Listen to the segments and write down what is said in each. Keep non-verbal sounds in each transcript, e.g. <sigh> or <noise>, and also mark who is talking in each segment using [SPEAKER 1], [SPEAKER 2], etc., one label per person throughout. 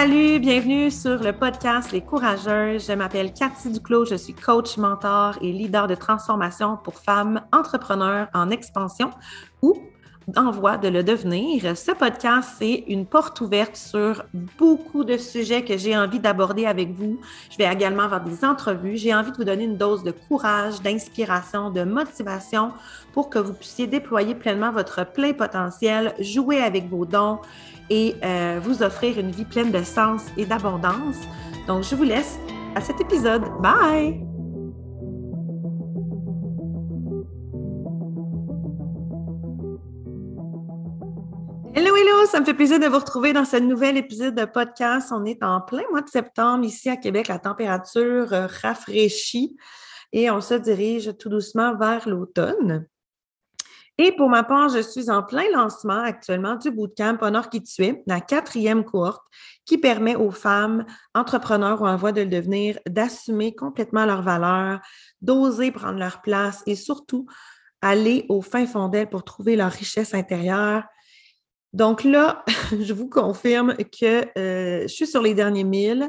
[SPEAKER 1] salut, bienvenue sur le podcast Les Courageuses. Je m'appelle Cathy Duclos, je suis coach, mentor et leader de transformation pour femmes entrepreneurs en expansion ou en voie de le devenir. Ce podcast, c'est une porte ouverte sur beaucoup de sujets que j'ai envie d'aborder avec vous. Je vais également avoir des entrevues. J'ai envie de vous donner une dose de courage, d'inspiration, de motivation pour que vous puissiez déployer pleinement votre plein potentiel, jouer avec vos dons et euh, vous offrir une vie pleine de sens et d'abondance. Donc, je vous laisse à cet épisode. Bye! Hello, hello! Ça me fait plaisir de vous retrouver dans ce nouvel épisode de podcast. On est en plein mois de septembre ici à Québec. La température euh, rafraîchit et on se dirige tout doucement vers l'automne. Et pour ma part, je suis en plein lancement actuellement du Bootcamp Honor qui tu es, la quatrième cohorte qui permet aux femmes entrepreneurs ou en voie de le devenir d'assumer complètement leurs valeurs, d'oser prendre leur place et surtout aller au fin fond d'elles pour trouver leur richesse intérieure. Donc là, <laughs> je vous confirme que euh, je suis sur les derniers mille.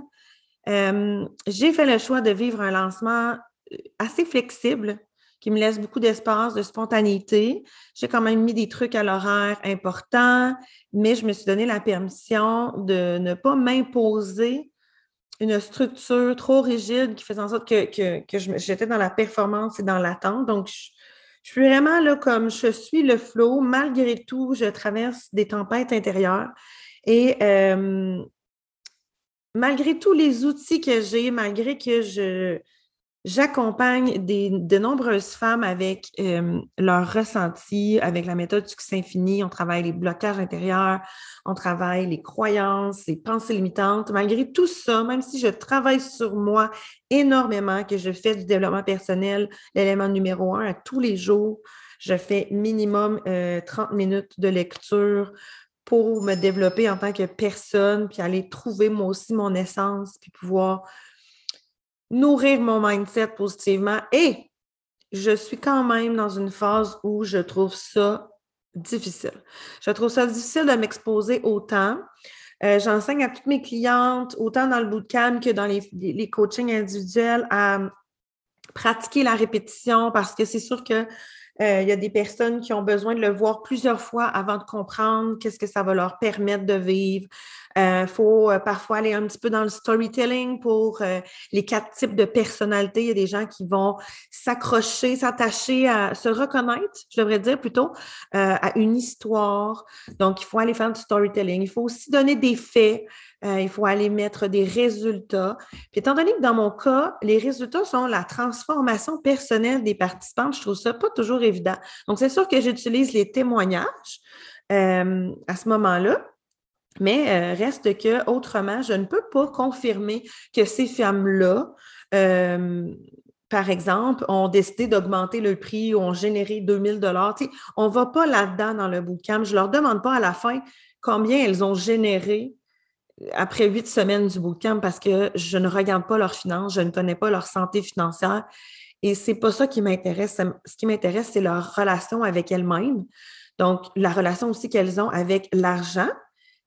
[SPEAKER 1] Euh, j'ai fait le choix de vivre un lancement euh, assez flexible qui me laisse beaucoup d'espace, de spontanéité. J'ai quand même mis des trucs à l'horaire importants, mais je me suis donné la permission de ne pas m'imposer une structure trop rigide qui faisait en sorte que, que, j'étais dans la performance et dans l'attente. Donc, je, suis vraiment là comme je suis le flot. Malgré tout, je traverse des tempêtes intérieures. Et euh, malgré tous les outils que j'ai, malgré que je, J'accompagne de nombreuses femmes avec euh, leurs ressentis, avec la méthode Succès Infini. On travaille les blocages intérieurs, on travaille les croyances, les pensées limitantes. Malgré tout ça, même si je travaille sur moi énormément, que je fais du développement personnel, l'élément numéro un à tous les jours, je fais minimum 30 euh, minutes de lecture pour me développer en tant que personne, puis aller trouver moi aussi mon essence, puis pouvoir nourrir mon mindset positivement et je suis quand même dans une phase où je trouve ça difficile. Je trouve ça difficile de m'exposer autant. Euh, j'enseigne à toutes mes clientes, autant dans le bootcamp que dans les, coachings individuels, à pratiquer la répétition parce que c'est sûr que euh, il y a des personnes qui ont besoin de le voir plusieurs fois avant de comprendre qu'est-ce que ça va leur permettre de vivre. Il euh, faut euh, parfois aller un petit peu dans le storytelling pour les quatre types de personnalités. Il y a des gens qui vont s'accrocher, s'attacher à se reconnaître, je devrais dire plutôt, à une histoire. Donc, il faut aller faire du storytelling. Il faut aussi donner des faits. Euh, il faut aller mettre des résultats. Puis étant donné que dans mon cas, les résultats sont la transformation personnelle des participants, je trouve ça pas toujours évident. Donc, c'est sûr que j'utilise les témoignages euh, à ce moment-là. Mais euh, reste que, autrement, je ne peux pas confirmer que ces femmes-là, par exemple, ont décidé d'augmenter le prix ou ont généré 2000 dollars. On ne va pas là-dedans dans le bootcamp. Je ne leur demande pas à la fin combien elles ont généré après huit semaines du bootcamp parce que je ne regarde pas leurs finances, je ne connais pas leur santé financière. Et c'est pas ça qui m'intéresse. Ce qui m'intéresse, c'est leur relation avec elles-mêmes. Donc, la relation aussi qu'elles ont avec l'argent,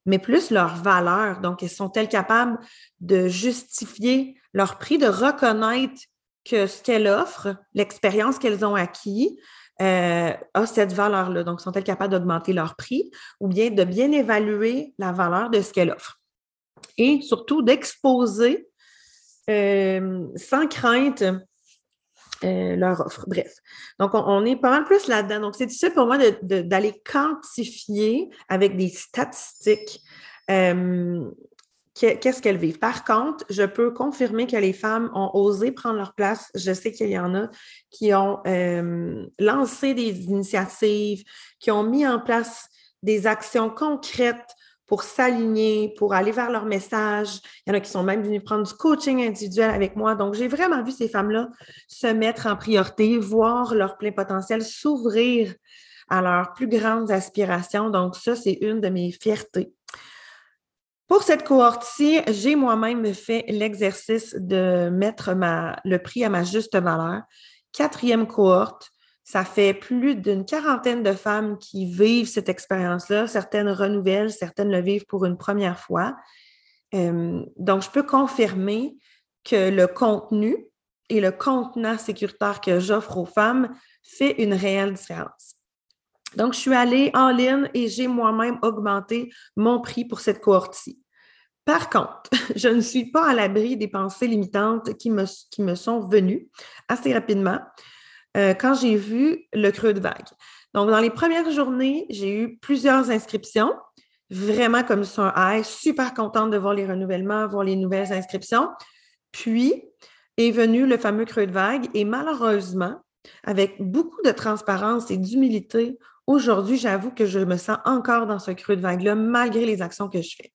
[SPEAKER 1] mais plus leur valeur. Donc, sont-elles capables de justifier leur prix, de reconnaître que ce qu'elles offrent, l'expérience qu'elles ont acquis, euh, a cette valeur-là? Donc, sont-elles capables d'augmenter leur prix ou bien de bien évaluer la valeur de ce qu'elles offrent? et surtout d'exposer euh, sans crainte euh, leur offre. Bref. Donc, on, est pas mal plus là-dedans. Donc, c'est difficile pour moi d'aller quantifier avec des statistiques euh, qu'est-ce qu'elles vivent. Par contre, je peux confirmer que les femmes ont osé prendre leur place. Je sais qu'il y en a qui ont lancé des initiatives, qui ont mis en place des actions concrètes pour s'aligner, pour aller vers leur message. Il y en a qui sont même venus prendre du coaching individuel avec moi. Donc, j'ai vraiment vu ces femmes-là se mettre en priorité, voir leur plein potentiel, s'ouvrir à leurs plus grandes aspirations. Donc, ça, c'est une de mes fiertés. Pour cette cohorte-ci, j'ai moi-même fait l'exercice de mettre le prix à ma juste valeur. Quatrième cohorte, ça fait plus d'une quarantaine de femmes qui vivent cette expérience-là. Certaines renouvellent, certaines le vivent pour une première fois. Donc, je peux confirmer que le contenu et le contenant sécuritaire que j'offre aux femmes fait une réelle différence. Donc, je suis allée en ligne et j'ai moi-même augmenté mon prix pour cette cohorte-ci. Par contre, <laughs> je ne suis pas à l'abri des pensées limitantes qui me, qui me sont venues assez rapidement euh, quand j'ai vu le creux de vague. Donc, dans les premières journées, j'ai eu plusieurs inscriptions, vraiment comme ça un high, super contente de voir les renouvellements, voir les nouvelles inscriptions. Puis est venu le fameux creux de vague et malheureusement, avec beaucoup de transparence et d'humilité, aujourd'hui, j'avoue que je me sens encore dans ce creux de vague-là, malgré les actions que je fais.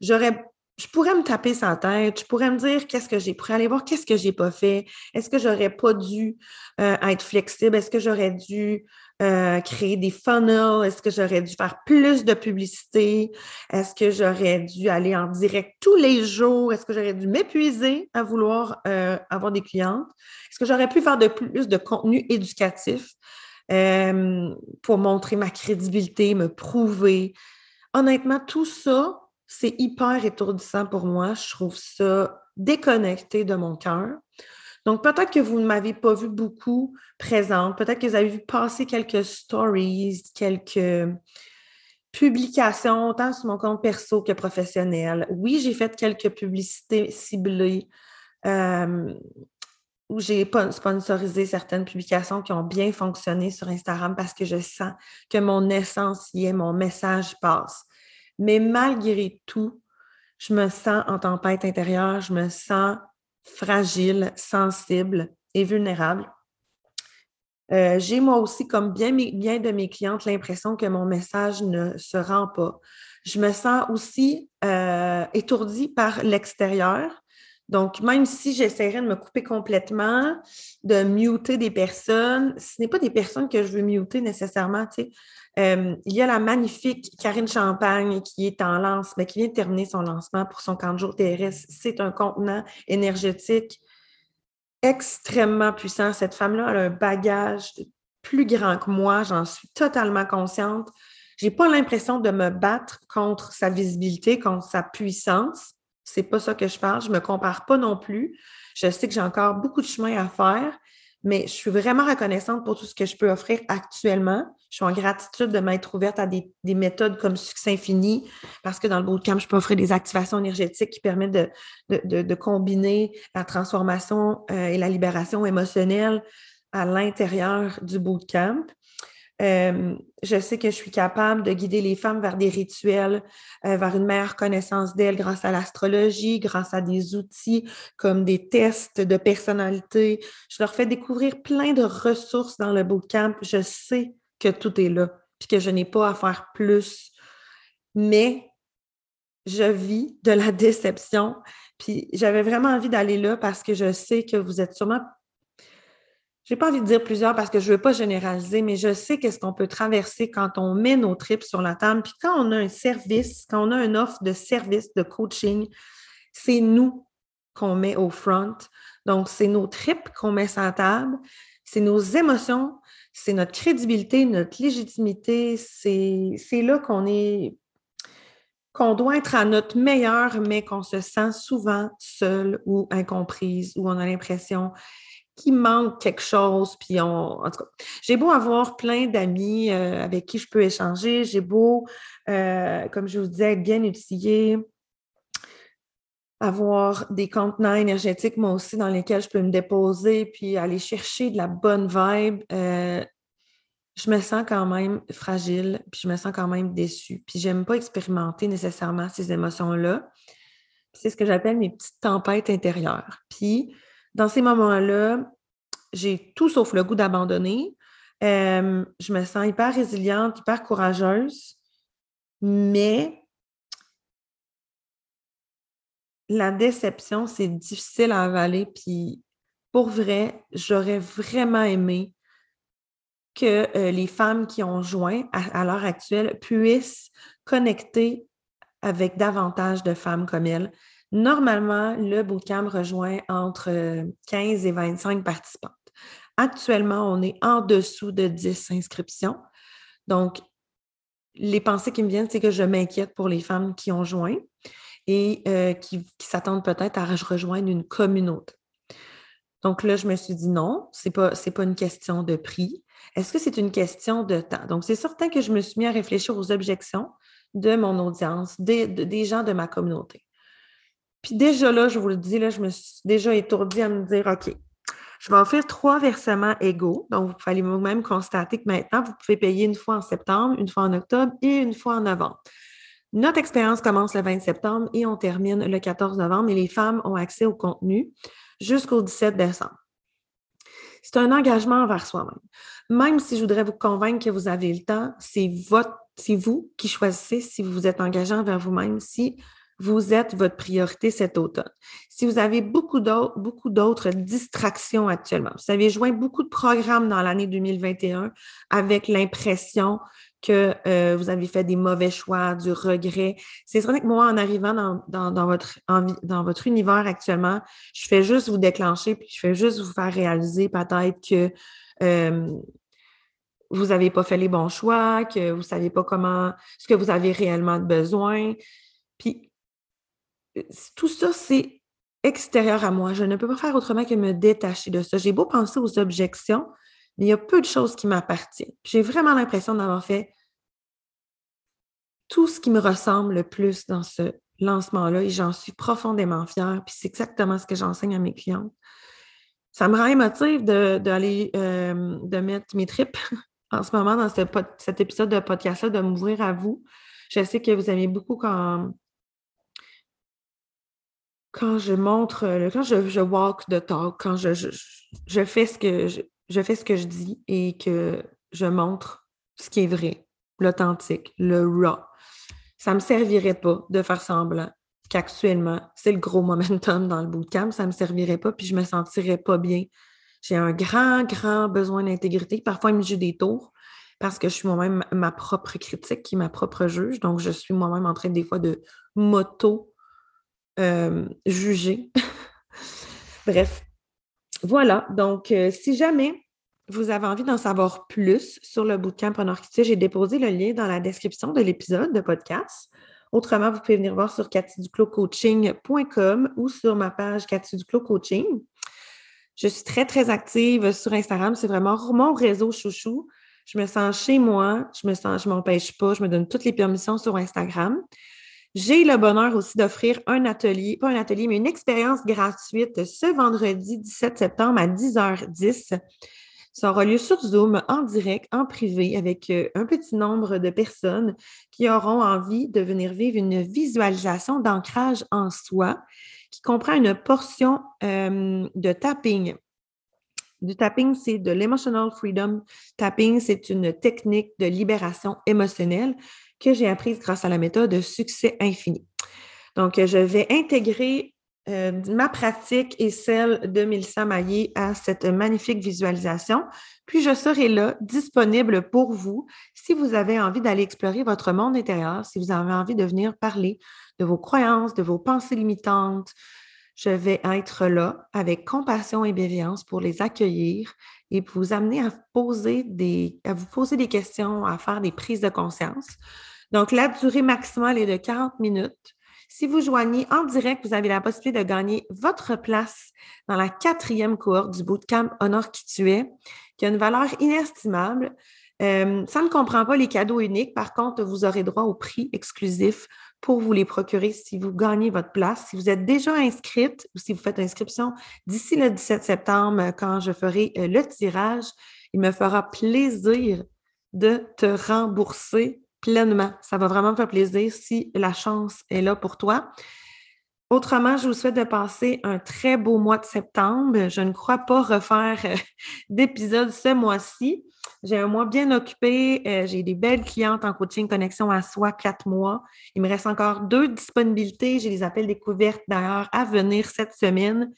[SPEAKER 1] J'aurais je pourrais me taper sa tête, je pourrais me dire qu'est-ce que j'ai pris, aller voir qu'est-ce que j'ai pas fait, est-ce que j'aurais pas dû euh, être flexible, est-ce que j'aurais dû euh, créer des funnels, est-ce que j'aurais dû faire plus de publicité, est-ce que j'aurais dû aller en direct tous les jours, est-ce que j'aurais dû m'épuiser à vouloir euh, avoir des clientes, est-ce que j'aurais pu faire de plus de contenu éducatif pour montrer ma crédibilité, me prouver. Honnêtement, tout ça, c'est hyper étourdissant pour moi. Je trouve ça déconnecté de mon cœur. Donc, peut-être que vous ne m'avez pas vu beaucoup présente. Peut-être que vous avez vu passer quelques stories, quelques publications, tant sur mon compte perso que professionnel. Oui, j'ai fait quelques publicités ciblées euh, où j'ai sponsorisé certaines publications qui ont bien fonctionné sur Instagram parce que je sens que mon essence y est, mon message passe. Mais malgré tout, je me sens en tempête intérieure, je me sens fragile, sensible et vulnérable. Euh, j'ai moi aussi, comme bien, de mes clientes, l'impression que mon message ne se rend pas. Je me sens aussi euh, étourdie par l'extérieur. Donc, même si j'essaierais de me couper complètement, de muter des personnes, ce n'est pas des personnes que je veux muter nécessairement. Tu sais. Euh, il y a la magnifique Karine Champagne qui est en lance, mais qui vient de terminer son lancement pour son 40 jours TRS. C'est un contenant énergétique extrêmement puissant. Cette femme-là a un bagage plus grand que moi, j'en suis totalement consciente. Je n'ai pas l'impression de me battre contre sa visibilité, contre sa puissance. C'est pas ça que je parle. Je me compare pas non plus. Je sais que j'ai encore beaucoup de chemin à faire, mais je suis vraiment reconnaissante pour tout ce que je peux offrir actuellement. Je suis en gratitude de m'être ouverte à des, méthodes comme Succès Infini, parce que dans le bootcamp, je peux offrir des activations énergétiques qui permettent de, combiner la transformation euh, et la libération émotionnelle à l'intérieur du bootcamp. Je sais que je suis capable de guider les femmes vers des rituels, vers une meilleure connaissance d'elles grâce à l'astrologie, grâce à des outils comme des tests de personnalité. Je leur fais découvrir plein de ressources dans le bootcamp. Je sais que tout est là, puis que je n'ai pas à faire plus. Mais je vis de la déception. Puis j'avais vraiment envie d'aller là parce que je sais que vous êtes sûrement j'ai pas envie de dire plusieurs parce que je veux pas généraliser, mais je sais qu'est-ce qu'on peut traverser quand on met nos tripes sur la table. Puis quand on a un service, quand on a une offre de service, de coaching, c'est nous qu'on met au front. Donc, c'est nos tripes qu'on met sur la table, c'est nos émotions, c'est notre crédibilité, notre légitimité. C'est là qu'on est qu'on doit être à notre meilleur, mais qu'on se sent souvent seul ou incomprise, ou on a l'impression qu'il manque quelque chose. Puis on, en tout cas, j'ai beau avoir plein d'amis euh, avec qui je peux échanger, j'ai beau, euh, comme je vous disais, bien utiliser, avoir des contenants énergétiques, moi aussi, dans lesquels je peux me déposer, puis aller chercher de la bonne vibe. Euh, je me sens quand même fragile, puis je me sens quand même déçue. Puis j'aime pas expérimenter nécessairement ces émotions-là. C'est ce que j'appelle mes petites tempêtes intérieures. Puis dans ces moments-là, j'ai tout sauf le goût d'abandonner. Euh, je me sens hyper résiliente, hyper courageuse, mais la déception, c'est difficile à avaler. Puis pour vrai, j'aurais vraiment aimé que euh, les femmes qui ont joint à l'heure actuelle puissent connecter avec davantage de femmes comme elles. Normalement, le bootcamp rejoint entre 15 et 25 participantes. Actuellement, on est en dessous de 10 inscriptions. Donc, les pensées qui me viennent, c'est que je m'inquiète pour les femmes qui ont joint. et euh, qui, s'attendent peut-être à rejoindre une communauté. Donc là, je me suis dit non, ce n'est pas, pas une question de prix. Est-ce que c'est une question de temps? Donc, c'est certain que je me suis mis à réfléchir aux objections de mon audience, des, des gens de ma communauté. Puis déjà là, je vous le dis, là, je me suis déjà étourdie à me dire, OK, je vais en faire trois versements égaux. Donc, vous pouvez vous-même constater que maintenant, vous pouvez payer une fois en septembre, une fois en octobre et une fois en novembre. Notre expérience commence le 20 septembre et on termine le 14 novembre et les femmes ont accès au contenu jusqu'au 17 décembre. C'est un engagement envers soi-même. Même si je voudrais vous convaincre que vous avez le temps, c'est votre, c'est vous qui choisissez si vous êtes engagé envers vous-même, si vous êtes votre priorité cet automne. Si vous avez beaucoup d'autres, distractions actuellement, vous avez joint beaucoup de programmes dans l'année 2021 avec l'impression que euh, vous avez fait des mauvais choix, du regret. C'est vrai que moi, en arrivant dans, votre, dans votre univers actuellement, je fais juste vous déclencher, puis je fais juste vous faire réaliser peut-être que euh, vous n'avez pas fait les bons choix, que vous ne savez pas comment, ce que vous avez réellement besoin. Puis tout ça, c'est extérieur à moi. Je ne peux pas faire autrement que me détacher de ça. J'ai beau penser aux objections, mais il y a peu de choses qui m'appartiennent. J'ai vraiment l'impression d'avoir fait tout ce qui me ressemble le plus dans ce lancement-là et j'en suis profondément fière. Puis c'est exactement ce que j'enseigne à mes clientes. Ça me rend émotive d'aller euh, de, mettre mes tripes <laughs> en ce moment dans cet épisode de podcast-là, de m'ouvrir à vous. Je sais que vous aimez beaucoup quand, quand je montre, euh, quand je, walk the talk, quand je, fais ce que je, fais ce que je dis et que je montre ce qui est vrai, l'authentique, le raw, ça ne me servirait pas de faire semblant qu'actuellement, c'est le gros momentum dans le bootcamp, ça ne me servirait pas, puis je ne me sentirais pas bien. J'ai un grand, grand besoin d'intégrité. Parfois, il me joue des tours parce que je suis moi-même ma propre critique, qui ma propre juge. Donc, je suis moi-même en train des fois de moto euh, juger. <laughs> Bref, voilà. Donc, euh, si jamais vous avez envie d'en savoir plus sur le bootcamp en j'ai déposé le lien dans la description de l'épisode de podcast. Autrement, vous pouvez venir voir sur cathyduclocoaching.com ou sur ma page Cathy Coaching. Je suis très, très active sur Instagram. C'est vraiment mon réseau chouchou. Je me sens chez moi. Je me sens, je m'empêche pas. Je me donne toutes les permissions sur Instagram. J'ai le bonheur aussi d'offrir un atelier, pas un atelier, mais une expérience gratuite ce vendredi 17 septembre à 10h10. Ça aura lieu sur Zoom, en direct, en privé, avec euh, un petit nombre de personnes qui auront envie de venir vivre une visualisation d'ancrage en soi qui comprend une portion euh, de tapping. Du tapping, c'est de l'emotional freedom tapping. C'est une technique de libération émotionnelle que j'ai apprise grâce à la méthode Succès infini. Donc, je vais intégrer euh, ma pratique et celle de Mélissa Maillé à cette magnifique visualisation. Puis, je serai là, disponible pour vous si vous avez envie d'aller explorer votre monde intérieur, si vous avez envie de venir parler de vos croyances, de vos pensées limitantes. Je vais être là avec compassion et bienveillance pour les accueillir et vous amener à, poser des, à vous poser des questions, à faire des prises de conscience. Donc, la durée maximale est de 40 minutes. Si vous joignez en direct, vous avez la possibilité de gagner votre place dans la quatrième cohorte du bootcamp Honor qui tu es, qui a une valeur inestimable. Euh, ça ne comprend pas les cadeaux uniques. Par contre, vous aurez droit au prix exclusif pour vous les procurer si vous gagnez votre place. Si vous êtes déjà inscrite ou si vous faites inscription d'ici le 17 septembre, quand je ferai euh, le tirage, il me fera plaisir de te rembourser pleinement. Ça va vraiment me faire plaisir si la chance est là pour toi. Autrement, je vous souhaite de passer un très beau mois de septembre. Je ne crois pas refaire euh, <laughs> d'épisode ce mois-ci. J'ai un mois bien occupé. Euh, j'ai des belles clientes en coaching connexion à soi, quatre mois. Il me reste encore deux disponibilités. J'ai des appels découvertes d'ailleurs à venir cette semaine.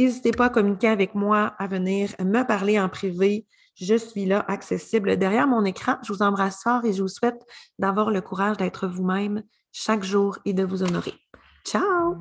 [SPEAKER 1] N'hésitez pas à communiquer avec moi, à venir me parler en privé je suis là, accessible derrière mon écran. Je vous embrasse fort et je vous souhaite d'avoir le courage d'être vous-même chaque jour et de vous honorer. Ciao!